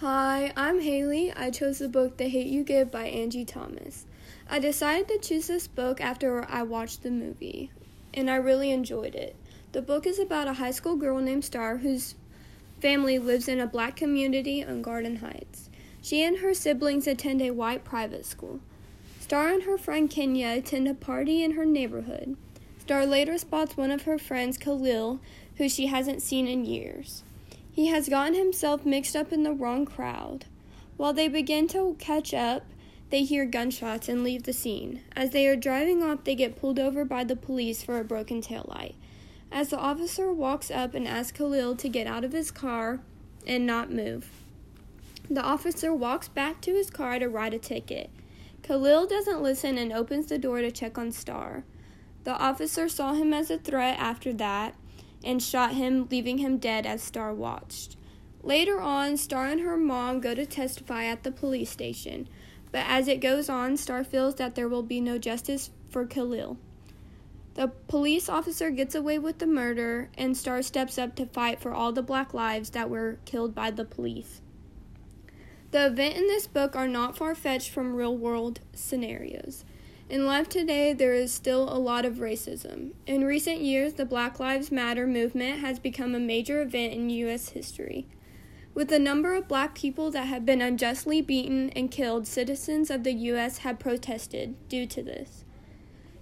Hi, I'm Haley. I chose the book The Hate U Give by Angie Thomas. I decided to choose this book after I watched the movie, and I really enjoyed it. The book is about a high school girl named Starr whose family lives in a black community on Garden Heights. She and her siblings attend a white private school. Starr and her friend Kenya attend a party in her neighborhood. Starr later spots one of her friends, Khalil, who she hasn't seen in years. He has gotten himself mixed up in the wrong crowd. While they begin to catch up, they hear gunshots and leave the scene. As they are driving off, they get pulled over by the police for a broken taillight. As the officer walks up and asks Khalil to get out of his car and not move, the officer walks back to his car to write a ticket. Khalil doesn't listen and opens the door to check on Starr. The officer saw him as a threat after that and shot him, leaving him dead as Starr watched. Later on, Starr and her mom go to testify at the police station, but as it goes on, Starr feels that there will be no justice for Khalil. The police officer gets away with the murder, and Starr steps up to fight for all the black lives that were killed by the police. The events in this book are not far fetched from real world scenarios. In life today, there is still a lot of racism. In recent years, the Black Lives Matter movement has become a major event in U.S. history. With the number of black people that have been unjustly beaten and killed, citizens of the U.S. have protested due to this.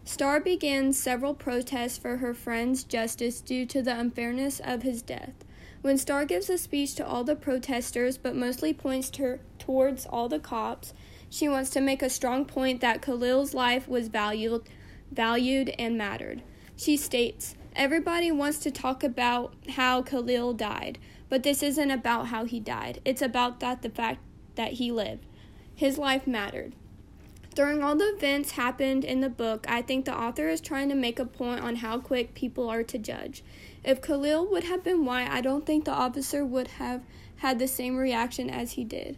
Starr began several protests for her friend's justice due to the unfairness of his death. When Starr gives a speech to all the protesters, but mostly points to, towards all the cops, she wants to make a strong point that Khalil's life was valued, valued and mattered. She states, Everybody wants to talk about how Khalil died, but this isn't about how he died. It's about that the fact that he lived. His life mattered. During all the events happened in the book, I think the author is trying to make a point on how quick people are to judge. If Khalil would have been white, I don't think the officer would have had the same reaction as he did.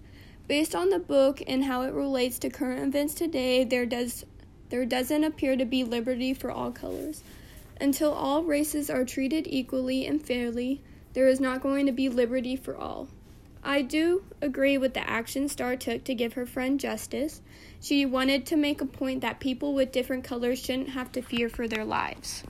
Based on the book and how it relates to current events today, there does there doesn't appear to be liberty for all colors. Until all races are treated equally and fairly, there is not going to be liberty for all. I do agree with the action Starr took to give her friend justice. She wanted to make a point that people with different colors shouldn't have to fear for their lives.